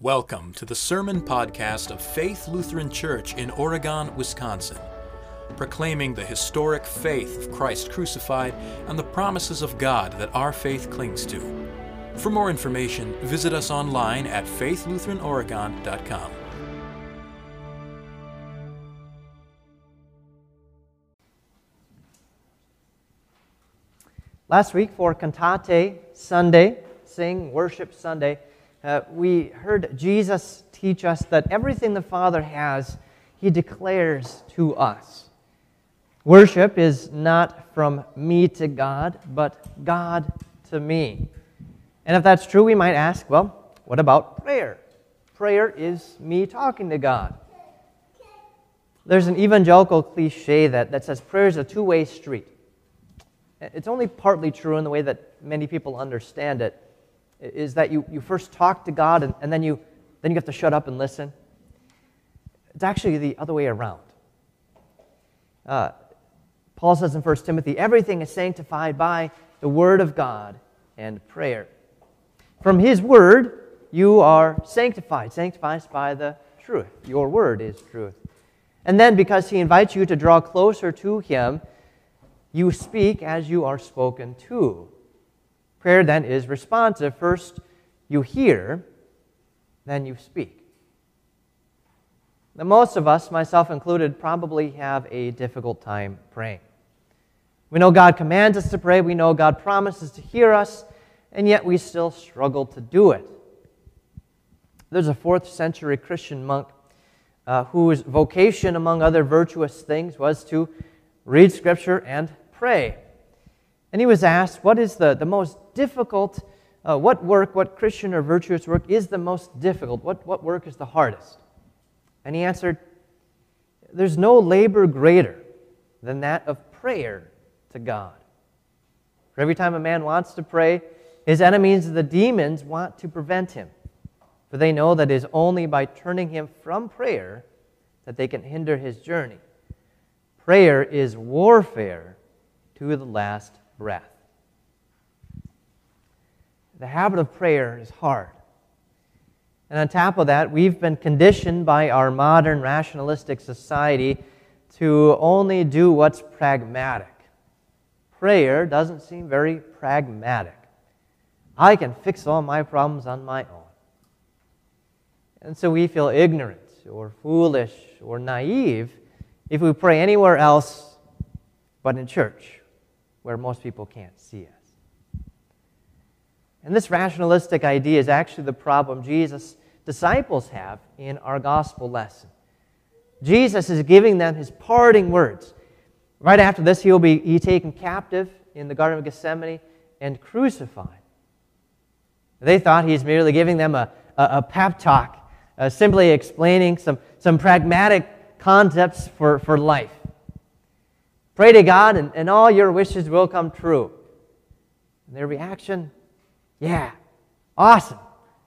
Welcome to the Sermon Podcast of Faith Lutheran Church in Oregon, Wisconsin, proclaiming the historic faith of Christ crucified and the promises of God that our faith clings to. For more information, visit us online at faithlutheranoregon.com. Last week for Cantate Sunday, Sing Worship Sunday, uh, we heard Jesus teach us that everything the Father has, He declares to us. Worship is not from me to God, but God to me. And if that's true, we might ask, well, what about prayer? Prayer is me talking to God. There's an evangelical cliche that, that says prayer is a two way street. It's only partly true in the way that many people understand it is that you, you first talk to God and, and then, you, then you have to shut up and listen. It's actually the other way around. Uh, Paul says in 1 Timothy, everything is sanctified by the word of God and prayer. From his word, you are sanctified. Sanctified by the truth. Your word is truth. And then, because he invites you to draw closer to him, you speak as you are spoken to. Prayer then is responsive. First, you hear, then you speak. Now, most of us, myself included, probably have a difficult time praying. We know God commands us to pray, we know God promises to hear us, and yet we still struggle to do it. There's a fourth century Christian monk uh, whose vocation, among other virtuous things, was to read Scripture and pray. And he was asked, What is the, the most difficult, uh, what work, what Christian or virtuous work is the most difficult? What, what work is the hardest? And he answered, There's no labor greater than that of prayer to God. For every time a man wants to pray, his enemies, the demons, want to prevent him. For they know that it is only by turning him from prayer that they can hinder his journey. Prayer is warfare to the last breath. The habit of prayer is hard. And on top of that, we've been conditioned by our modern rationalistic society to only do what's pragmatic. Prayer doesn't seem very pragmatic. I can fix all my problems on my own. And so we feel ignorant or foolish or naive if we pray anywhere else but in church where most people can't see us. And this rationalistic idea is actually the problem Jesus' disciples have in our gospel lesson. Jesus is giving them his parting words. Right after this, he will be he taken captive in the Garden of Gethsemane and crucified. They thought he's merely giving them a, a, a pep talk, uh, simply explaining some, some pragmatic concepts for, for life. Pray to God, and, and all your wishes will come true. And their reaction, yeah, awesome.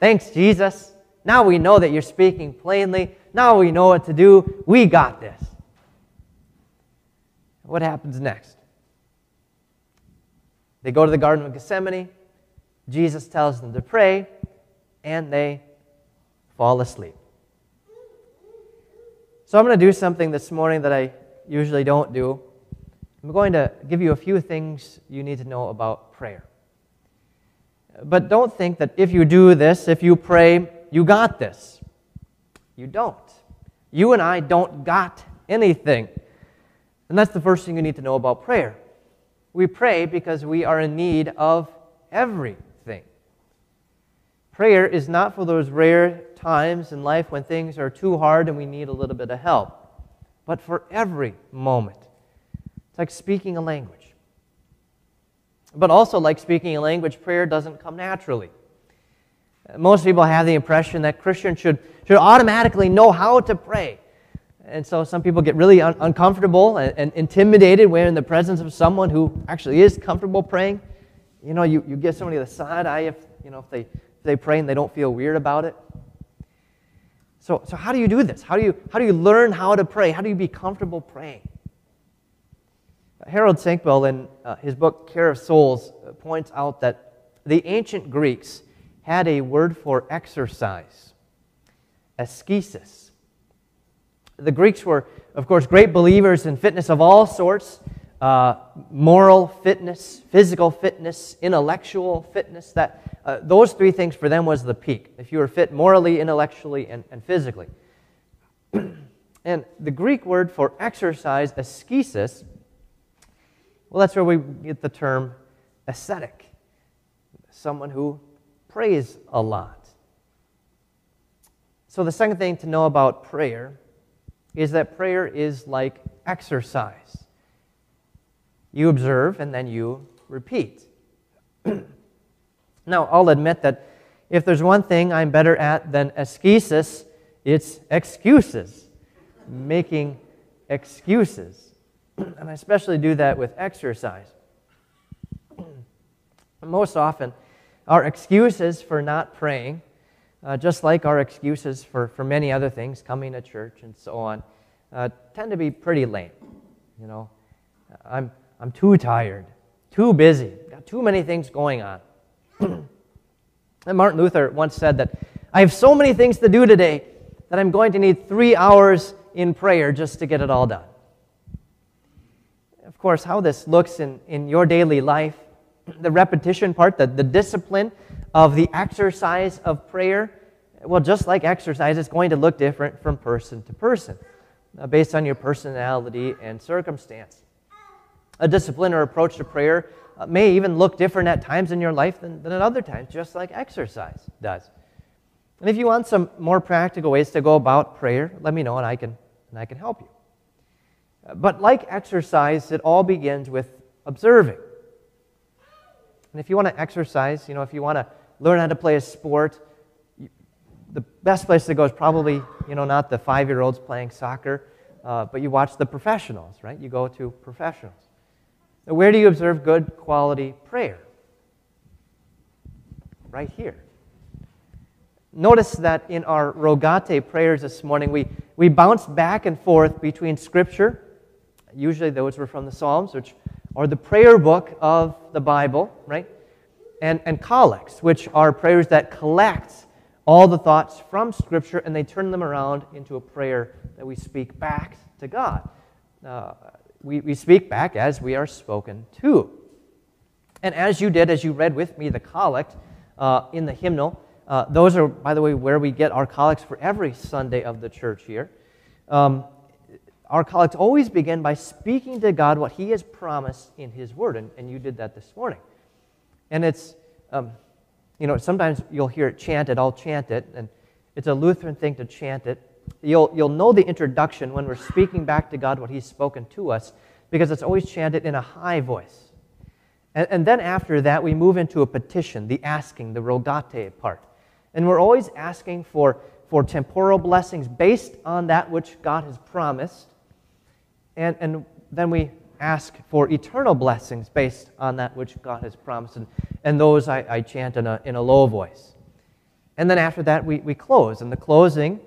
Thanks, Jesus. Now we know that you're speaking plainly. Now we know what to do. We got this. What happens next? They go to the Garden of Gethsemane. Jesus tells them to pray, and they fall asleep. So I'm going to do something this morning that I usually don't do. I'm going to give you a few things you need to know about prayer. But don't think that if you do this, if you pray, you got this. You don't. You and I don't got anything. And that's the first thing you need to know about prayer. We pray because we are in need of everything. Prayer is not for those rare times in life when things are too hard and we need a little bit of help, but for every moment. It's like speaking a language. But also, like speaking a language, prayer doesn't come naturally. Most people have the impression that Christians should, should automatically know how to pray. And so some people get really un- uncomfortable and, and, intimidated when in the presence of someone who actually is comfortable praying. You know, you, you give somebody the side eye if, you know, if, they, if they pray and they don't feel weird about it. So, so how do you do this? How do, you, how do you learn how to pray? How do you be comfortable praying? Harold Senkbeil, in uh, his book Care of Souls, uh, points out that the ancient Greeks had a word for exercise. ascesis. The Greeks were, of course, great believers in fitness of all sorts uh, moral fitness, physical fitness, intellectual fitness. That, uh, those three things for them was the peak. If you were fit morally, intellectually, and, and physically. and the Greek word for exercise, ascesis, well, that's where we get the term ascetic. Someone who prays a lot. So, the second thing to know about prayer is that prayer is like exercise. You observe and then you repeat. now, I'll admit that if there's one thing I'm better at than ascesis, it's excuses, making excuses. And I especially do that with exercise. Most often, our excuses for not praying, uh, just like our excuses for, for many other things, coming to church and so on, uh, tend to be pretty lame. You know, I'm, I'm too tired, too busy, got too many things going on. and Martin Luther once said that I have so many things to do today that I'm going to need three hours in prayer just to get it all done of course, how this looks in, in your daily life, the repetition part, the, the discipline of the exercise of prayer, well, just like exercise, it's going to look different from person to person uh, based on your personality and circumstance. A discipline or approach to prayer uh, may even look different at times in your life than, than at other times, just like exercise does. And if you want some more practical ways to go about prayer, let me know and I can, and I can help you. But like exercise, it all begins with observing. And if you want to exercise, you know, if you want to learn how to play a sport, the best place to go is probably, you know, not the five year olds playing soccer, uh, but you watch the professionals, right? You go to professionals. Now, where do you observe good quality prayer? Right here. Notice that in our Rogate prayers this morning, we, we bounce back and forth between Scripture Usually those were from the Psalms, which are the prayer book of the Bible, right? And, and collects, which are prayers that collect all the thoughts from Scripture and they turn them around into a prayer that we speak back to God. Uh, we, we speak back as we are spoken to. And as you did, as you read with me the collect uh, in the hymnal, uh, those are, by the way, where we get our collects for every Sunday of the church here. Um, our collects always begin by speaking to God what He has promised in His Word. And, and you did that this morning. And it's, um, you know, sometimes you'll hear it chanted, I'll chant it, and it's a Lutheran thing to chant it. You'll, you'll know the introduction when we're speaking back to God what He's spoken to us because it's always chanted in a high voice. And, and then after that, we move into a petition, the asking, the rogate part. And we're always asking for, for temporal blessings based on that which God has promised and, and then we ask for eternal blessings based on that which God has promised. And, and those I, I chant in a, in a low voice. And then after that, we, we close. And the closing,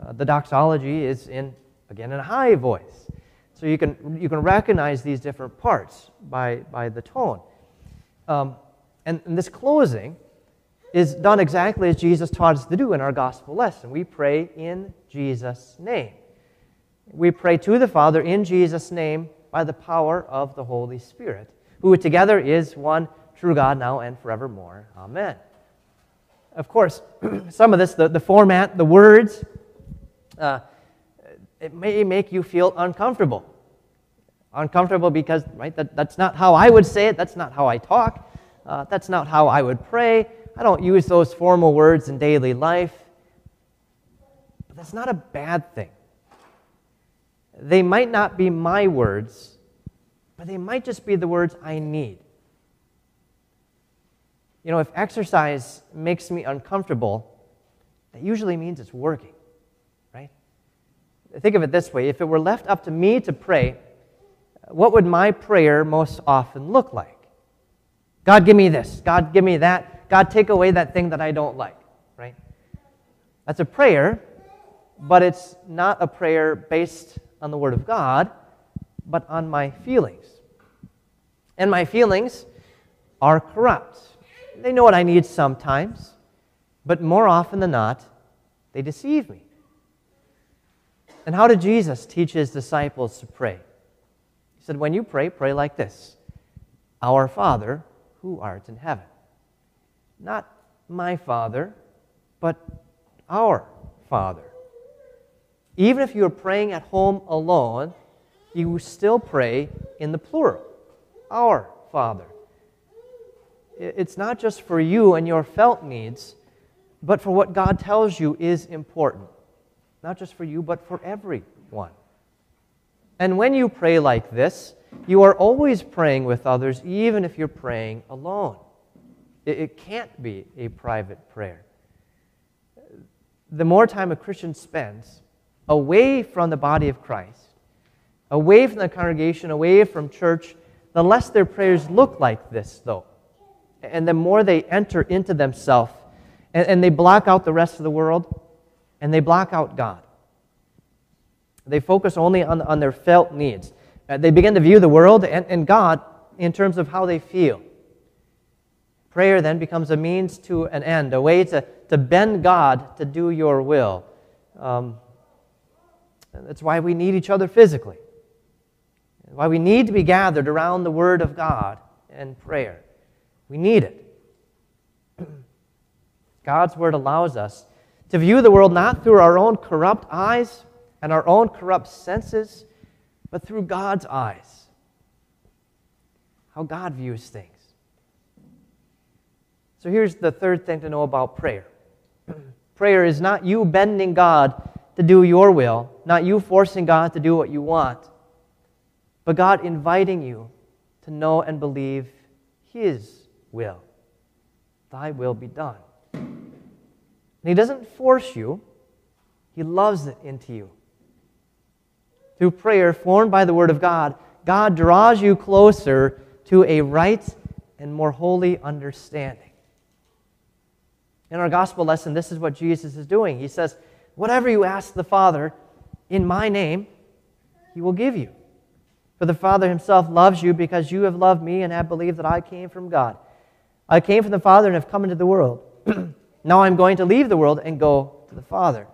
uh, the doxology, is in, again, in a high voice. So you can, you can recognize these different parts by, by the tone. Um, and, and this closing is done exactly as Jesus taught us to do in our gospel lesson. We pray in Jesus' name. We pray to the Father in Jesus' name by the power of the Holy Spirit, who together is one true God now and forevermore. Amen. Of course, some of this, the, the format, the words, uh, it may make you feel uncomfortable. Uncomfortable because, right, that, that's not how I would say it, that's not how I talk, uh, that's not how I would pray. I don't use those formal words in daily life. But that's not a bad thing. They might not be my words, but they might just be the words I need. You know, if exercise makes me uncomfortable, that usually means it's working, right? Think of it this way if it were left up to me to pray, what would my prayer most often look like? God, give me this. God, give me that. God, take away that thing that I don't like, right? That's a prayer, but it's not a prayer based on the Word of God, but on my feelings. And my feelings are corrupt. They know what I need sometimes, but more often than not, they deceive me. And how did Jesus teach his disciples to pray? He said, When you pray, pray like this Our Father, who art in heaven. Not my Father, but our Father. Even if you are praying at home alone, you still pray in the plural Our Father. It's not just for you and your felt needs, but for what God tells you is important. Not just for you, but for everyone. And when you pray like this, you are always praying with others, even if you're praying alone. It, can't be a private prayer. The more time a Christian spends away from the body of Christ, away from the congregation, away from church, the less their prayers look like this, though. And the more they enter into themselves and, and they block out the rest of the world and they block out God. They focus only on, on their felt needs. Uh, they begin to view the world and, and God in terms of how they feel. Prayer then becomes a means to an end, a way to, to bend God to do your will. Um, that's why we need each other physically, why we need to be gathered around the Word of God and prayer. We need it. God's Word allows us to view the world not through our own corrupt eyes and our own corrupt senses, but through God's eyes. How God views things. So here's the third thing to know about prayer prayer is not you bending God to do your will, not you forcing God to do what you want, but God inviting you to know and believe His will. Thy will be done. And He doesn't force you, He loves it into you. Through prayer formed by the Word of God, God draws you closer to a right and more holy understanding. In our gospel lesson, this is what Jesus is doing. He says, Whatever you ask the Father in my name, he will give you. For the Father himself loves you because you have loved me and have believed that I came from God. I came from the Father and have come into the world. now I'm going to leave the world and go to the Father.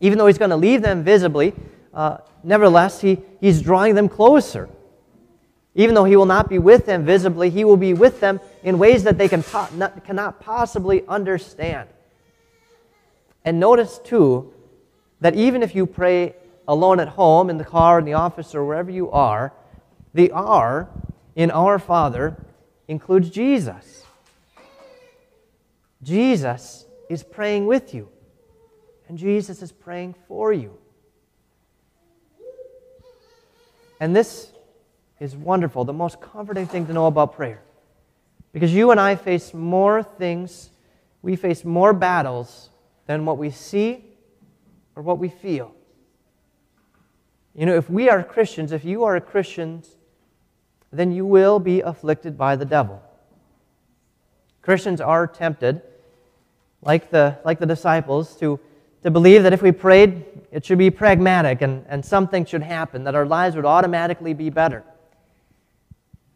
Even though he's going to leave them visibly, uh, nevertheless, he, he's drawing them closer. Even though he will not be with them visibly, he will be with them in ways that they can po- not, cannot possibly understand. And notice, too, that even if you pray alone at home, in the car, in the office, or wherever you are, the R in Our Father includes Jesus. Jesus is praying with you, and Jesus is praying for you. And this is wonderful, the most comforting thing to know about prayer. Because you and I face more things, we face more battles than what we see or what we feel. You know, if we are Christians, if you are a Christian, then you will be afflicted by the devil. Christians are tempted, like the, like the disciples, to, to believe that if we prayed, it should be pragmatic and, and something should happen, that our lives would automatically be better.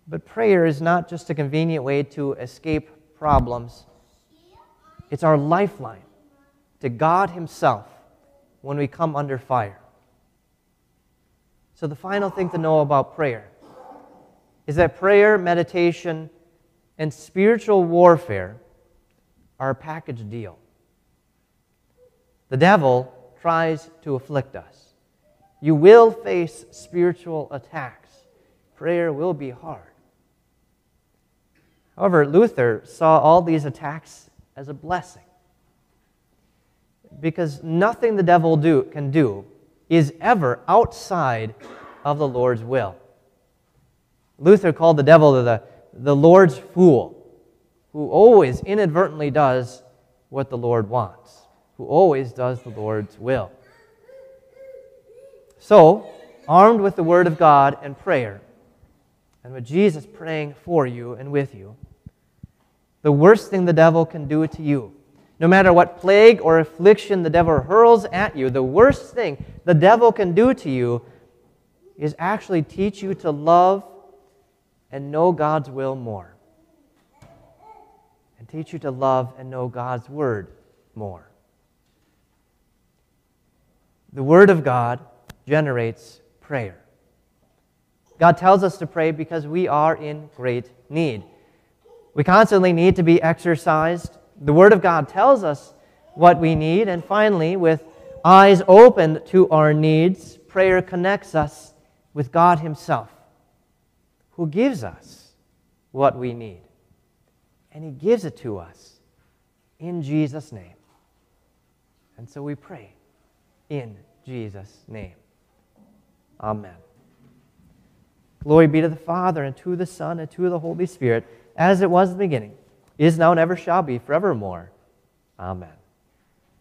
But prayer is not just a convenient way to escape problems, it's our lifeline to God Himself when we come under fire. So, the final thing to know about prayer is that prayer, meditation, and spiritual warfare are a package deal. The devil tries to afflict us. You will face spiritual attacks. Prayer will be hard. However, Luther saw all these attacks as a blessing because nothing the devil do, can do is ever outside of the Lord's will. Luther called the devil the, the Lord's fool, who always inadvertently does what the Lord wants, who always does the Lord's will. So, armed with the Word of God and prayer, and with Jesus praying for you and with you, the worst thing the devil can do to you no matter what plague or affliction the devil hurls at you, the worst thing the devil can do to you is actually teach you to love and know God's will more. And teach you to love and know God's word more. the Word of God generates prayer. God tells us to pray because we are in great need. We constantly need to be exercised. The Word of God tells us what we need. And finally, with eyes opened to our needs, prayer connects us with God Himself, who gives us what we need. And He gives it to us in Jesus' name. And so we pray in Jesus' name. Amen. Glory be to the Father, and to the Son, and to the Holy Spirit, as it was in the beginning, is now, and ever shall be, forevermore. Amen.